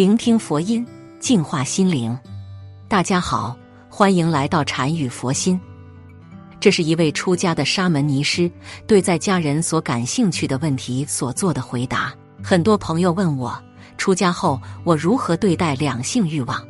聆听佛音，净化心灵。大家好，欢迎来到禅语佛心。这是一位出家的沙门尼师对在家人所感兴趣的问题所做的回答。很多朋友问我，出家后我如何对待两性欲望？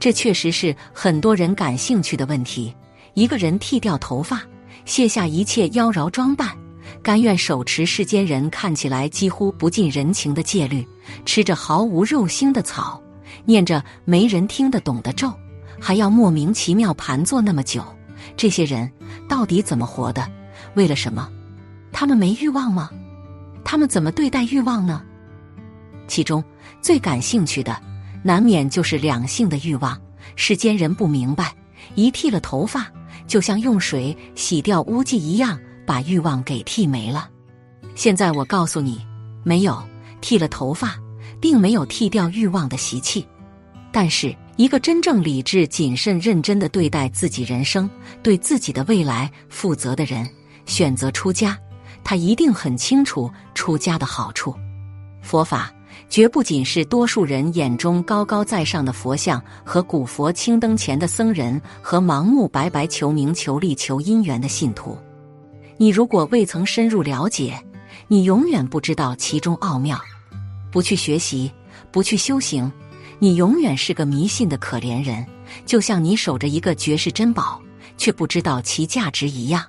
这确实是很多人感兴趣的问题。一个人剃掉头发，卸下一切妖娆装扮。甘愿手持世间人看起来几乎不近人情的戒律，吃着毫无肉腥的草，念着没人听得懂的咒，还要莫名其妙盘坐那么久，这些人到底怎么活的？为了什么？他们没欲望吗？他们怎么对待欲望呢？其中最感兴趣的，难免就是两性的欲望。世间人不明白，一剃了头发，就像用水洗掉污迹一样。把欲望给剃没了。现在我告诉你，没有剃了头发，并没有剃掉欲望的习气。但是，一个真正理智、谨慎、认真的对待自己人生、对自己的未来负责的人，选择出家，他一定很清楚出家的好处。佛法绝不仅是多数人眼中高高在上的佛像和古佛青灯前的僧人和盲目白白求名求利求姻缘的信徒。你如果未曾深入了解，你永远不知道其中奥妙。不去学习，不去修行，你永远是个迷信的可怜人，就像你守着一个绝世珍宝，却不知道其价值一样。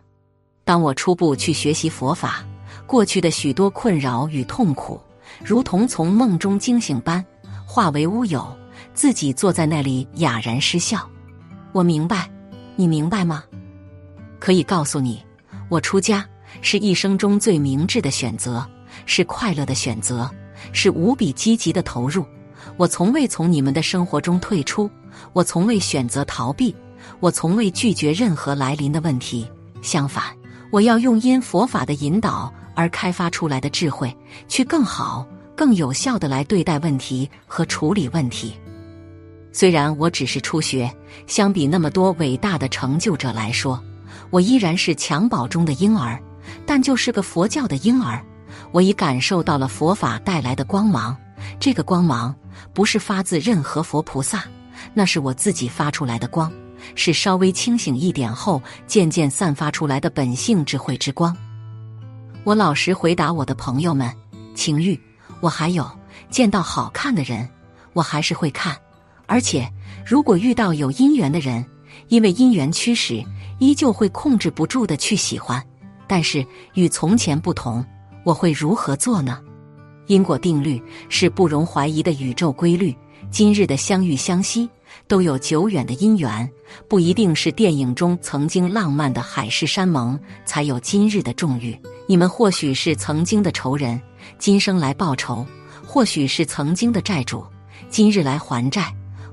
当我初步去学习佛法，过去的许多困扰与痛苦，如同从梦中惊醒般化为乌有，自己坐在那里哑然失笑。我明白，你明白吗？可以告诉你。我出家是一生中最明智的选择，是快乐的选择，是无比积极的投入。我从未从你们的生活中退出，我从未选择逃避，我从未拒绝任何来临的问题。相反，我要用因佛法的引导而开发出来的智慧，去更好、更有效的来对待问题和处理问题。虽然我只是初学，相比那么多伟大的成就者来说。我依然是襁褓中的婴儿，但就是个佛教的婴儿。我已感受到了佛法带来的光芒，这个光芒不是发自任何佛菩萨，那是我自己发出来的光，是稍微清醒一点后渐渐散发出来的本性智慧之光。我老实回答我的朋友们：情欲，我还有见到好看的人，我还是会看，而且如果遇到有姻缘的人，因为姻缘驱使。依旧会控制不住的去喜欢，但是与从前不同，我会如何做呢？因果定律是不容怀疑的宇宙规律。今日的相遇相惜，都有久远的因缘，不一定是电影中曾经浪漫的海誓山盟才有今日的重遇。你们或许是曾经的仇人，今生来报仇；或许是曾经的债主，今日来还债；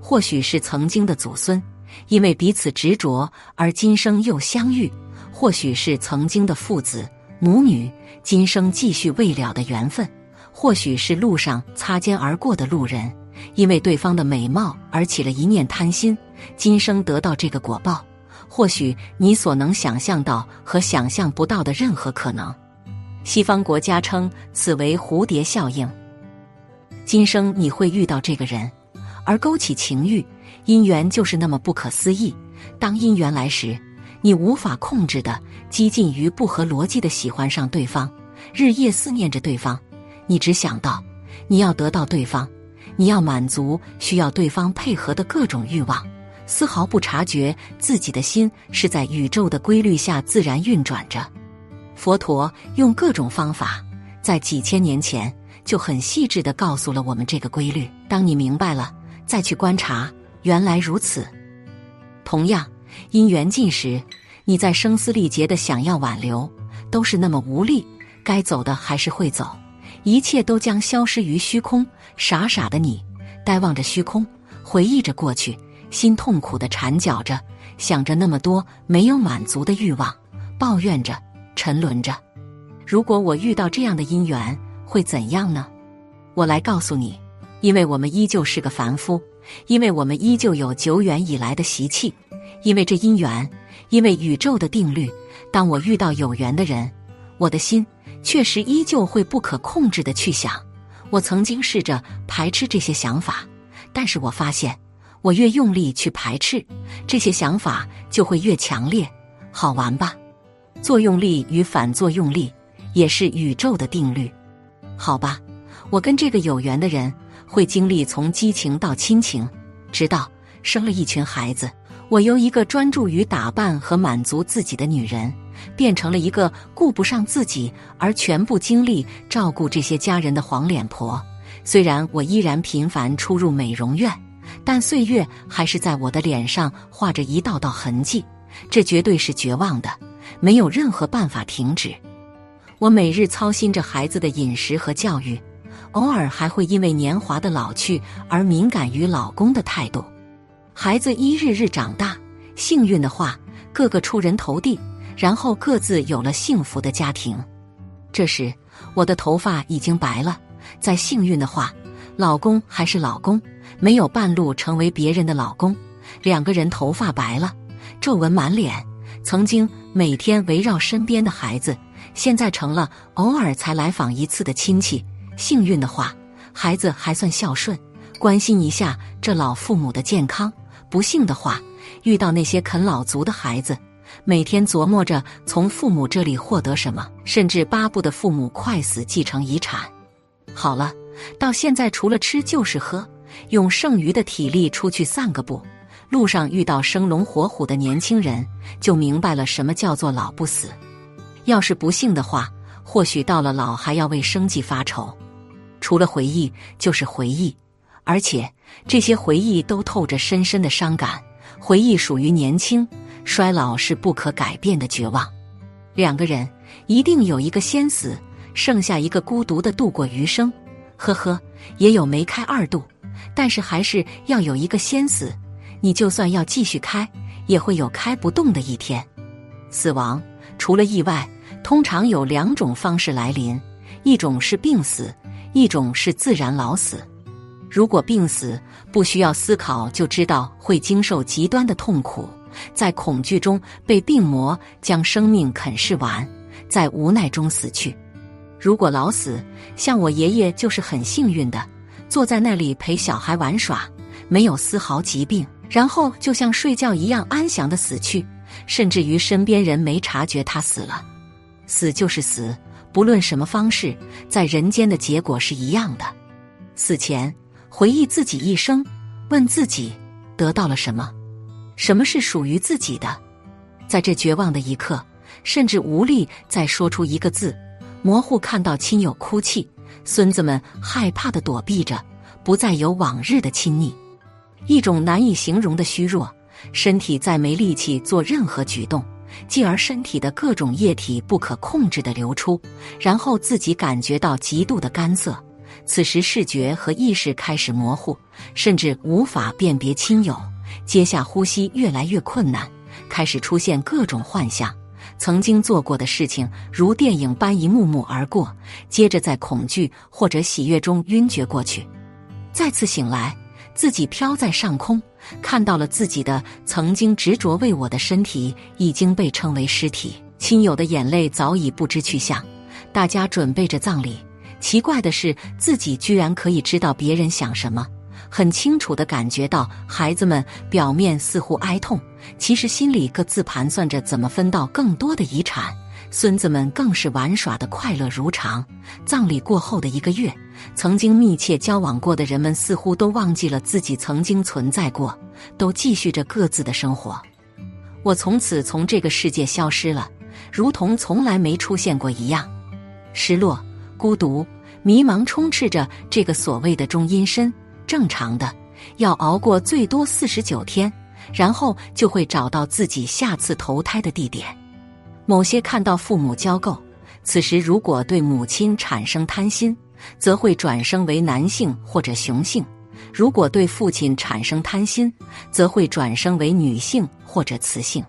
或许是曾经的祖孙。因为彼此执着而今生又相遇，或许是曾经的父子母女，今生继续未了的缘分；或许是路上擦肩而过的路人，因为对方的美貌而起了一念贪心，今生得到这个果报；或许你所能想象到和想象不到的任何可能。西方国家称此为蝴蝶效应。今生你会遇到这个人，而勾起情欲。姻缘就是那么不可思议。当姻缘来时，你无法控制的激进于不合逻辑的喜欢上对方，日夜思念着对方。你只想到你要得到对方，你要满足需要对方配合的各种欲望，丝毫不察觉自己的心是在宇宙的规律下自然运转着。佛陀用各种方法，在几千年前就很细致的告诉了我们这个规律。当你明白了，再去观察。原来如此。同样，因缘尽时，你在声嘶力竭的想要挽留，都是那么无力。该走的还是会走，一切都将消失于虚空。傻傻的你，呆望着虚空，回忆着过去，心痛苦的缠绞着，想着那么多没有满足的欲望，抱怨着，沉沦着。如果我遇到这样的姻缘，会怎样呢？我来告诉你，因为我们依旧是个凡夫。因为我们依旧有久远以来的习气，因为这因缘，因为宇宙的定律。当我遇到有缘的人，我的心确实依旧会不可控制的去想。我曾经试着排斥这些想法，但是我发现，我越用力去排斥这些想法，就会越强烈。好玩吧？作用力与反作用力也是宇宙的定律。好吧，我跟这个有缘的人会经历从激情到亲情，直到生了一群孩子。我由一个专注于打扮和满足自己的女人，变成了一个顾不上自己而全部精力照顾这些家人的黄脸婆。虽然我依然频繁出入美容院，但岁月还是在我的脸上画着一道道痕迹。这绝对是绝望的，没有任何办法停止。我每日操心着孩子的饮食和教育，偶尔还会因为年华的老去而敏感于老公的态度。孩子一日日长大，幸运的话，个个出人头地，然后各自有了幸福的家庭。这时，我的头发已经白了。再幸运的话，老公还是老公，没有半路成为别人的老公。两个人头发白了，皱纹满脸，曾经每天围绕身边的孩子，现在成了偶尔才来访一次的亲戚。幸运的话，孩子还算孝顺，关心一下这老父母的健康。不幸的话，遇到那些啃老族的孩子，每天琢磨着从父母这里获得什么，甚至巴不得父母快死继承遗产。好了，到现在除了吃就是喝，用剩余的体力出去散个步，路上遇到生龙活虎的年轻人，就明白了什么叫做老不死。要是不幸的话，或许到了老还要为生计发愁。除了回忆就是回忆。而且这些回忆都透着深深的伤感。回忆属于年轻，衰老是不可改变的绝望。两个人一定有一个先死，剩下一个孤独的度过余生。呵呵，也有没开二度，但是还是要有一个先死。你就算要继续开，也会有开不动的一天。死亡除了意外，通常有两种方式来临：一种是病死，一种是自然老死。如果病死不需要思考就知道会经受极端的痛苦，在恐惧中被病魔将生命啃噬完，在无奈中死去。如果老死，像我爷爷就是很幸运的，坐在那里陪小孩玩耍，没有丝毫疾病，然后就像睡觉一样安详的死去，甚至于身边人没察觉他死了。死就是死，不论什么方式，在人间的结果是一样的。死前。回忆自己一生，问自己得到了什么？什么是属于自己的？在这绝望的一刻，甚至无力再说出一个字。模糊看到亲友哭泣，孙子们害怕的躲避着，不再有往日的亲昵。一种难以形容的虚弱，身体再没力气做任何举动，继而身体的各种液体不可控制的流出，然后自己感觉到极度的干涩。此时视觉和意识开始模糊，甚至无法辨别亲友。接下呼吸越来越困难，开始出现各种幻象。曾经做过的事情如电影般一幕幕而过，接着在恐惧或者喜悦中晕厥过去。再次醒来，自己飘在上空，看到了自己的曾经执着为我的身体已经被称为尸体。亲友的眼泪早已不知去向，大家准备着葬礼。奇怪的是，自己居然可以知道别人想什么，很清楚的感觉到孩子们表面似乎哀痛，其实心里各自盘算着怎么分到更多的遗产。孙子们更是玩耍的快乐如常。葬礼过后的一个月，曾经密切交往过的人们似乎都忘记了自己曾经存在过，都继续着各自的生活。我从此从这个世界消失了，如同从来没出现过一样，失落。孤独、迷茫充斥着这个所谓的中阴身。正常的要熬过最多四十九天，然后就会找到自己下次投胎的地点。某些看到父母交媾，此时如果对母亲产生贪心，则会转生为男性或者雄性；如果对父亲产生贪心，则会转生为女性或者雌性。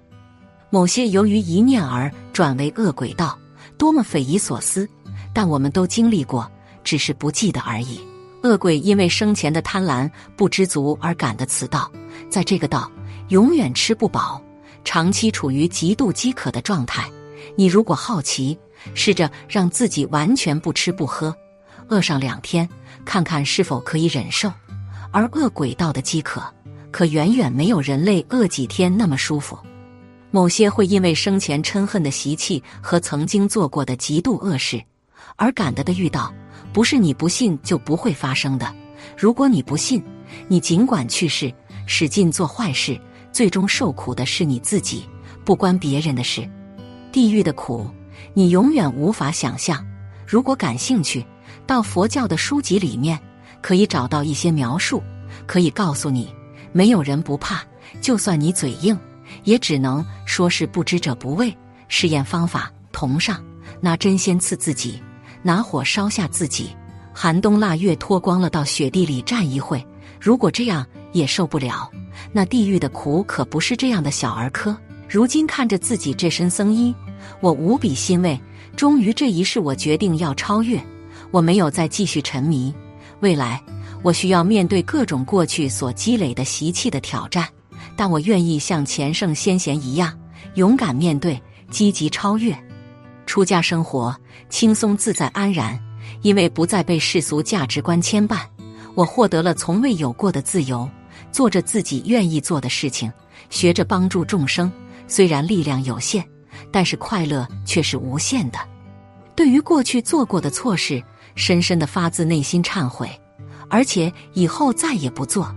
某些由于一念而转为恶鬼道，多么匪夷所思！但我们都经历过，只是不记得而已。恶鬼因为生前的贪婪不知足而感的此道，在这个道永远吃不饱，长期处于极度饥渴的状态。你如果好奇，试着让自己完全不吃不喝，饿上两天，看看是否可以忍受。而饿鬼道的饥渴，可远远没有人类饿几天那么舒服。某些会因为生前嗔恨的习气和曾经做过的极度恶事，而感得的遇到，不是你不信就不会发生的。如果你不信，你尽管去世，使劲做坏事，最终受苦的是你自己，不关别人的事。地狱的苦，你永远无法想象。如果感兴趣，到佛教的书籍里面可以找到一些描述，可以告诉你，没有人不怕，就算你嘴硬。也只能说是不知者不畏。试验方法：同上，拿针先刺自己，拿火烧下自己，寒冬腊月脱光了到雪地里站一会。如果这样也受不了，那地狱的苦可不是这样的小儿科。如今看着自己这身僧衣，我无比欣慰。终于这一世，我决定要超越。我没有再继续沉迷。未来，我需要面对各种过去所积累的习气的挑战。但我愿意像前圣先贤一样，勇敢面对，积极超越。出家生活轻松自在安然，因为不再被世俗价值观牵绊。我获得了从未有过的自由，做着自己愿意做的事情，学着帮助众生。虽然力量有限，但是快乐却是无限的。对于过去做过的错事，深深的发自内心忏悔，而且以后再也不做。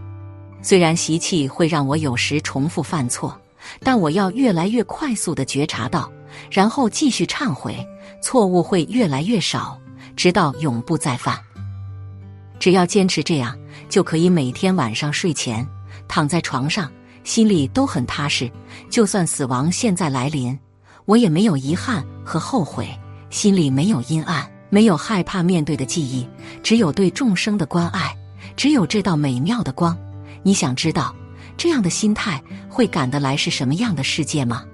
虽然习气会让我有时重复犯错，但我要越来越快速的觉察到，然后继续忏悔，错误会越来越少，直到永不再犯。只要坚持这样，就可以每天晚上睡前躺在床上，心里都很踏实。就算死亡现在来临，我也没有遗憾和后悔，心里没有阴暗，没有害怕面对的记忆，只有对众生的关爱，只有这道美妙的光。你想知道这样的心态会赶得来是什么样的世界吗？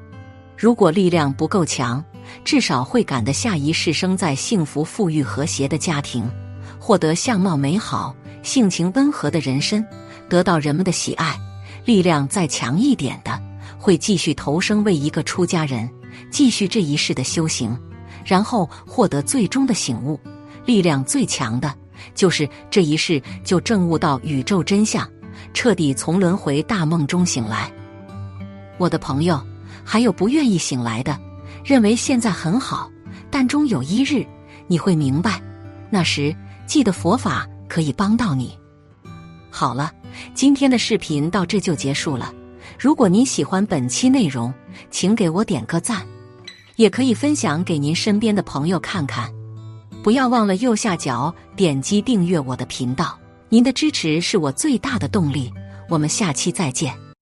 如果力量不够强，至少会赶得下一世生在幸福、富裕、和谐的家庭，获得相貌美好、性情温和的人身，得到人们的喜爱。力量再强一点的，会继续投生为一个出家人，继续这一世的修行，然后获得最终的醒悟。力量最强的，就是这一世就证悟到宇宙真相。彻底从轮回大梦中醒来，我的朋友，还有不愿意醒来的，认为现在很好，但终有一日你会明白，那时记得佛法可以帮到你。好了，今天的视频到这就结束了。如果您喜欢本期内容，请给我点个赞，也可以分享给您身边的朋友看看。不要忘了右下角点击订阅我的频道。您的支持是我最大的动力，我们下期再见。